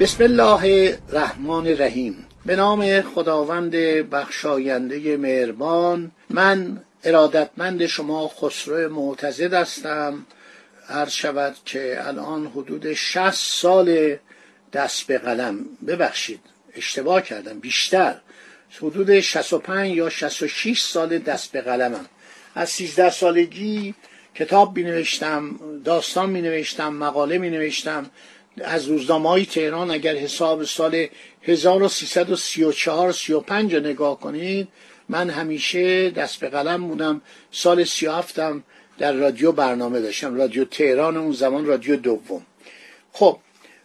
بسم الله الرحمن الرحیم. به نام خداوند بخشاینده مهربان من ارادتمند شما خسرو معتزد هستم. عرض شود که الان حدود 60 سال دست به قلم. ببخشید اشتباه کردم بیشتر. حدود 65 یا 66 سال دست به قلمم. از 13 سالگی کتاب می نوشتم داستان می نوشتم مقاله می نوشتم. از روزنامه های تهران اگر حساب سال 1334 35 رو نگاه کنید من همیشه دست به قلم بودم. سال 37 هم در رادیو برنامه داشتم. رادیو تهران اون زمان رادیو دوم. خب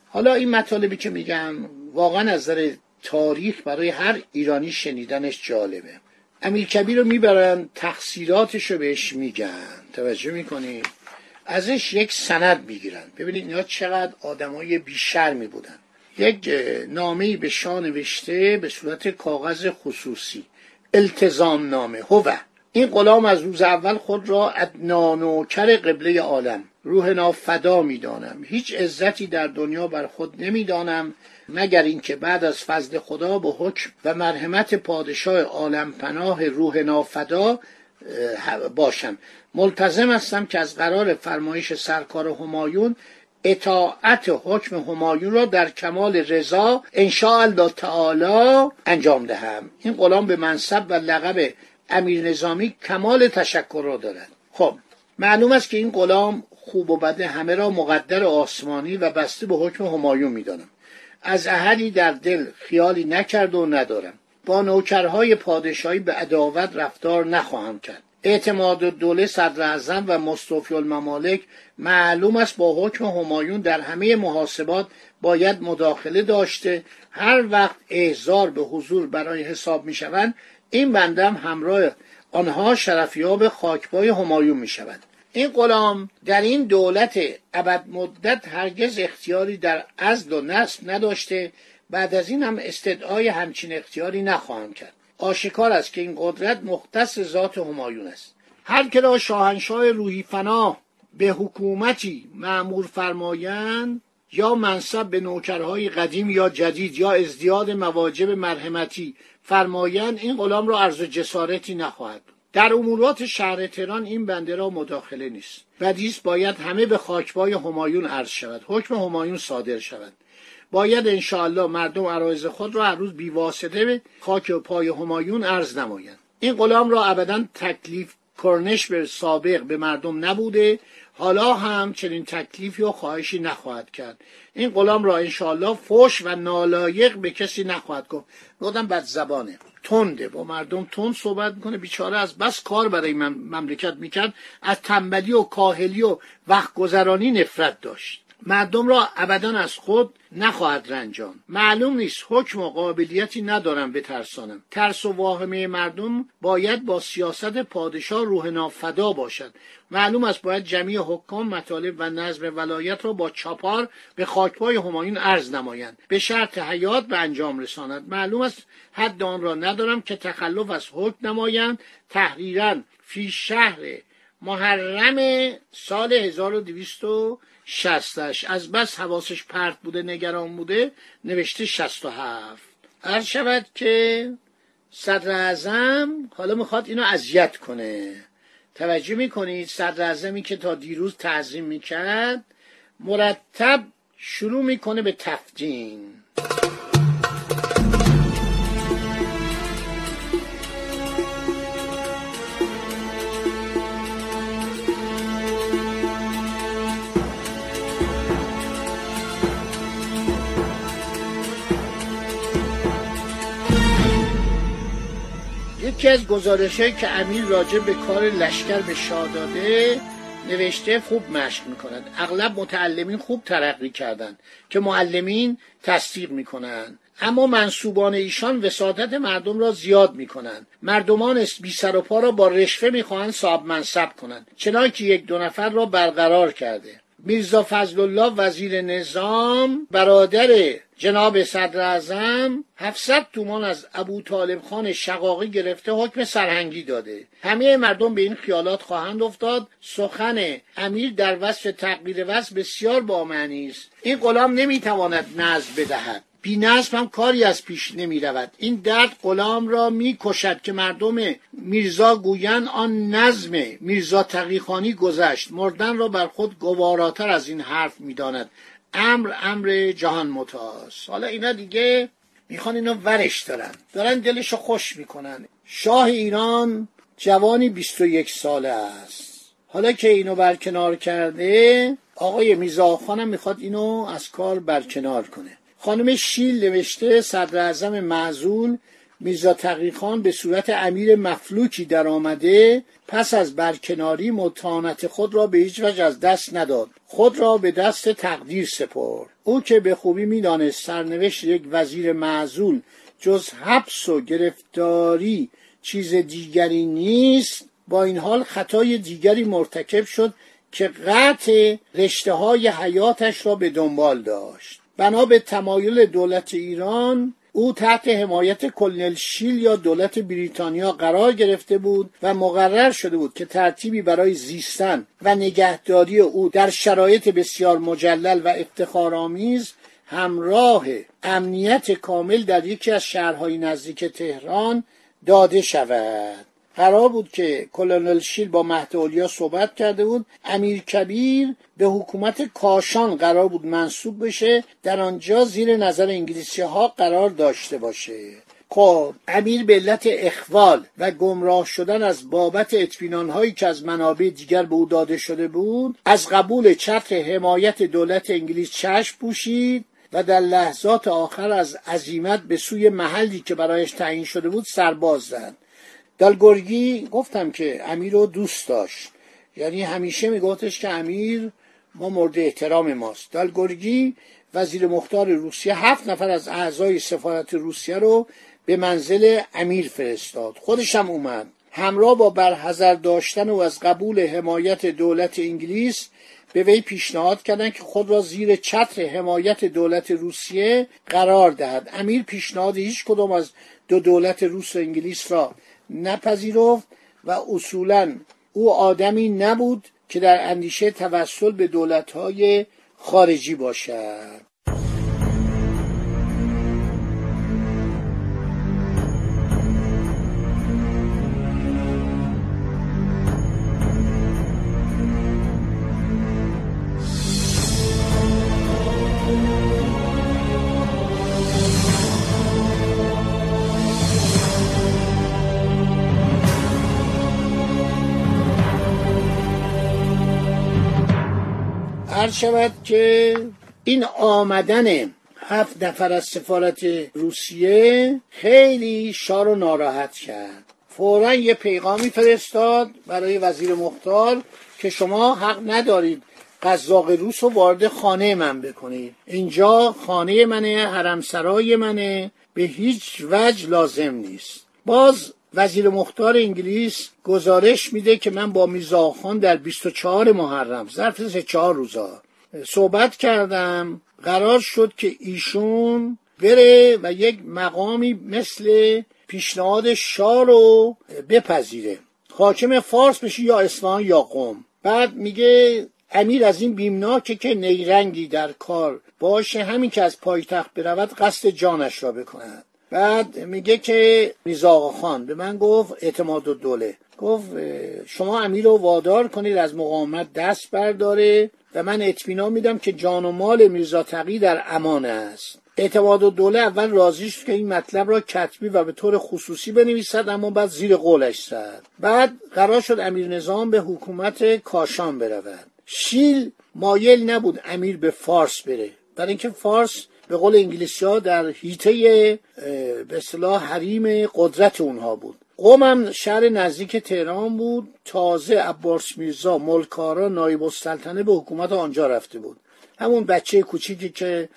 حالا این مطالبی که میگم واقعا از نظر تاریخ برای هر ایرانی شنیدنش جالبه. امیر کبیر رو می‌برن تقصیراتش رو بهش میگن. توجه می‌کنید ازش یک سند می‌گیرن. ببینید اینا چقدر آدمای بیشرمی بودن یک نامه به شاه نوشته به صورت کاغذ خصوصی. التزام نامه. هوه. این غلام از روز اول خود را ادنانوکر قبله عالم. روح نافدا می‌دانم. هیچ عزتی در دنیا بر خود نمی‌دانم مگر اینکه بعد از فضل خدا به حکم و مرحمت پادشاه عالم پناه روح نافدا باشم. ملتزم هستم که از قرار فرمایش سرکار همایون اطاعت حکم همایون را در کمال رضا الله تعالی انجام دهم. این غلام به منصب و لقب امیر نظامی کمال تشکر را دارد. خب معلوم است که این غلام خوب و بده همه را مقدر آسمانی و بسته به حکم همایون می‌دانم از احدی در دل خیالی نکرد و ندارم. با نوکرهای پادشاهی به عداوت رفتار نخواهم کرد. اعتماد دوله صدر اعظم و مستوفی الممالک معلوم است با حکم همایون در همه محاسبات باید مداخله داشته. هر وقت احضار به حضور برای حساب می شوند این بندم همراه آنها شرفیاب خاکبای همایون می شود این غلام در این دولت ابد مدت هرگز اختیاری در ازد و نصب نداشته. بعد از این هم استدعای همچین اختیاری نخواهم کرد. آشکار است که این قدرت مختص ذات همایون است. هر که را شاهنشاه روحی فنا به حکومتی معمور فرمایند یا منصب به نوکرهای قدیم یا جدید یا ازدیاد مواجب مرحمتی فرمایند این غلام را عرض جسارتی نخواهد در امورات شهر تهران این بنده را مداخله نیست. بدیست باید همه به خاکبای همایون عرض شود. حکم همایون صادر شود. باید انشاءالله مردم عرایز خود را هر روز بیواسطه به خاک و پای همایون عرض نمایند. این غلام را ابدا تکلیف کرنش به سابق به مردم نبوده. حالا هم چنین تکلیفی و خواهشی نخواهد کرد. این غلام را انشاءالله فوش و نالایق به کسی نخواهد گفت. گفتم بد زبانه. تنده. با مردم تند صحبت می‌کنه. بیچاره از بس کار برای مملکت می‌کرد. از تنبلی و کاهلی و وقت گذرانی نفرت داشت. مردم را ابدا از خود نخواهد رنجان معلوم نیست حکم و قابلیتی ندارم بترسانم. ترس و واهمه مردم باید با سیاست پادشاه روح نافدا باشد. معلوم است باید جمعی حکام مطالب و نظم ولایت را با چاپار به خاکپای همایون عرض نمایند. به شرط حیات به انجام رساند. معلوم است حد آن را ندارم که تخلف از حکم نمایند. تحریرا فی شهر محرم سال 1200 شستش. از بس حواسش پرت بوده نگران بوده نوشته شست و هفت. عرض شود که صدر اعظم حالا می‌خواد اینو اذیت کنه. توجه می‌کنید صدر اعظمی که تا دیروز تعظیم می‌کرد مرتب شروع می‌کنه به تفجین یکی از گزارش که امیر راجع به کار لشکر به شاه داده نوشته خوب مشق می‌کنند. اغلب متعلمین خوب ترقی کردند که معلمین تصدیق می‌کنند. اما منصوبان ایشان وساطت مردم را زیاد می کنند مردمان بی سر و پا را با رشوه می‌خواهند صاحب منصب کنند. چنانکه یک دو نفر را برقرار کرده. میرزا فضل الله وزیر نظام برادر جناب صدر اعظم 700 تومان از ابو طالب خان شقاقی گرفته حکم سرهنگی داده. همه مردم به این خیالات خواهند افتاد. سخن امیر در وصف تغییر وصف بسیار با معنی است. این غلام نمی‌تواند نظم بدهد. بی هم کاری از پیش نمی رود این درد غلام را می کشد که مردم میرزا گویند آن نظم میرزا تقیخانی گذشت. مردن را بر خود گواراتر از این حرف می داند امر امر جهان متاز حالا اینا دیگه می‌خوان اینو ورش دارن. دارن دلشو خوش می‌کنن. شاه ایران جوانی 21 ساله است. حالا که اینو برکنار کرده آقای میزاخانم می‌خواد اینو از کار برکنار کنه. خانم شیل نوشته صدر اعظم معزول میرزا تقیخان به صورت امیر مفلوکی در آمده پس از برکناری متانت خود را به هیچ وجه از دست نداد. خود را به دست تقدیر سپرد. او که به خوبی می‌دانست سرنوشت یک وزیر معزول جز حبس و گرفتاری چیز دیگری نیست با این حال خطای دیگری مرتکب شد که قطع رشته های حیاتش را به دنبال داشت. بنا به تمایل دولت ایران او تحت حمایت کلنل شیل یا دولت بریتانیا قرار گرفته بود و مقرر شده بود که ترتیبی برای زیستن و نگهداری او در شرایط بسیار مجلل و افتخارآمیز همراه امنیت کامل در یکی از شهرهای نزدیک تهران داده شود. قرار بود که کلونل شیل با مهد صحبت کرده بود. امیر کبیر به حکومت کاشان قرار بود منصوب بشه. در آنجا زیر نظر انگلیسی ها قرار داشته باشه. خب امیر به علت اخوال و گمراه شدن از بابت اطمینان هایی که از منابع دیگر به او داده شده بود از قبول چتر حمایت دولت انگلیس چشم پوشید و در لحظات آخر از عزیمت به سوی محلی که برایش تعیین شده بود سرباز زد. دالگورگی گفتم که امیر رو دوست داشت. یعنی همیشه میگفتش که امیر ما مورد احترام ماست. دالگورگی وزیر مختار روسیه هفت نفر از اعضای سفارت روسیه رو به منزل امیر فرستاد. خودش هم اومد. همراه با برحضر داشتن و از قبول حمایت دولت انگلیس به وی پیشنهاد کردند که خود را زیر چتر حمایت دولت روسیه قرار دهد. امیر پیشنهاد هیچ کدام از دو دولت روس و انگلیس را نپذیرفت و اصولا او آدمی نبود که در اندیشه توسل به دولتهای خارجی باشد. عرض شود که این آمدن هفت نفر از سفارت روسیه خیلی شار و ناراحت کرد. فورا یه پیغامی فرستاد برای وزیر مختار که شما حق ندارید قزاق روس رو وارد خانه من بکنید. اینجا خانه منه حرمسرای منه به هیچ وجه لازم نیست. باز وزیر مختار انگلیس گزارش میده که من با میرزاخان در 24 محرم ظرف سه چهار روزا صحبت کردم. قرار شد که ایشون بره و یک مقامی مثل پیشنهاد شاه رو بپذیره. حاکم فارس بشه یا اصفهان یا قوم. بعد میگه امیر از این بیمناکه که نیرنگی در کار باشه همین که از پایتخت برود قصد جانش را بکند. بعد میگه که میزا خان به من گفت اعتماد و دوله. گفت شما امیر رو وادار کنید از مقاومت دست برداره و من اطمینان میدم که جان و مال میرزا تقی در امان است. اعتماد و دوله اول راضی شد که این مطلب را کتبی و به طور خصوصی بنویسد اما بعد زیر قولش زد. بعد قرار شد امیر نظام به حکومت کاشان برود. شیل مایل نبود امیر به فارس بره. برای اینکه فارس به قول انگلیسی ها در هیته به اصطلاح حریم قدرت اونها بود. قوم هم شهر نزدیک تهران بود. تازه عباس میرزا ملکارا نایب السلطنه به حکومت آنجا رفته بود. همون بچه کوچیکی که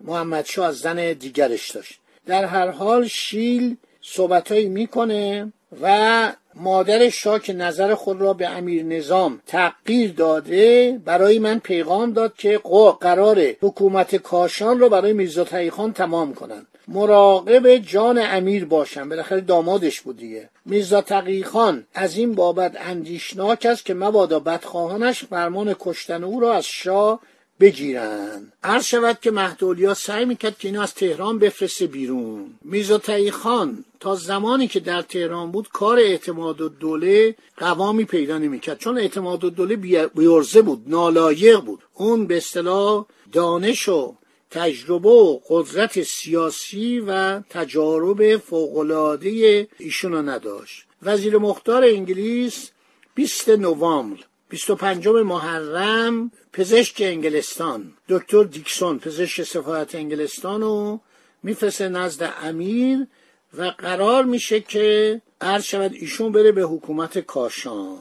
محمد شا از زن دیگرش داشت. در هر حال شیل صحبتهایی می‌کنه و مادر شاه که نظر خود را به امیر نظام تغییر داده برای من پیغام داد که قرار حکومت کاشان را برای میرزا خان تمام کنند. مراقب جان امیر باشم. بالاخره دامادش بود دیگه. میرزا خان از این بابت اندیشناک است که مبادا بدخواهانش فرمان کشتن او را از شاه بگیرن. عرض شود که مهدولیا سعی می‌کرد که اینو از تهران بفرسته بیرون. میرزا خان تا زمانی که در تهران بود کار اعتماد و دوله قوامی پیدا نمی‌کرد. چون اعتماد و دوله بیارزه بود نالایق بود. اون به اصطلاح دانش و تجربه و قدرت سیاسی و تجارب فوقالعاده ایشون نداشت. وزیر مختار انگلیس 20 نوامبر 25 محرم پزشک انگلستان. دکتر دیکسون پزشک سفارت انگلستان رو میفرسته نزد امیر و قرار میشه که عرض شود ایشون بره به حکومت کاشان.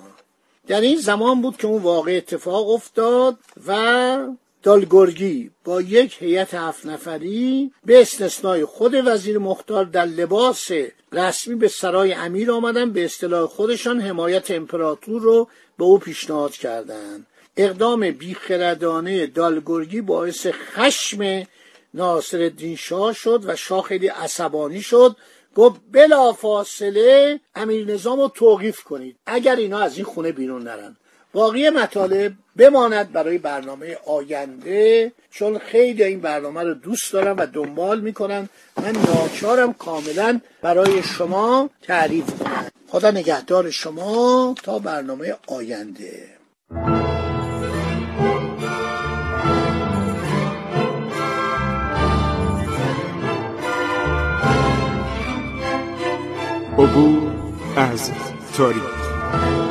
در این زمان بود که اون واقع اتفاق افتاد و دالگرگی با یک هیئت هفت نفری به استثنای خود وزیر مختار در لباس رسمی به سرای امیر آمدن به اصطلاح خودشان حمایت امپراتور رو به او پیشنهاد کردند. اقدام بیخردانه دالگرگی باعث خشم ناصر الدین شاه شد و شاه خیلی عصبانی شد گفت بلا فاصله امیر نظام رو توقیف کنید. اگر اینا از این خونه بیرون نرن. باقی مطالب بماند برای برنامه آینده چون خیلی این برنامه رو دوست دارم و دنبال می‌کنن. من ناچارم کاملا برای شما تعریف کنم. خدا نگهدار شما تا برنامه آینده. عبور از تاریخ.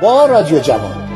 با رادیو جوان.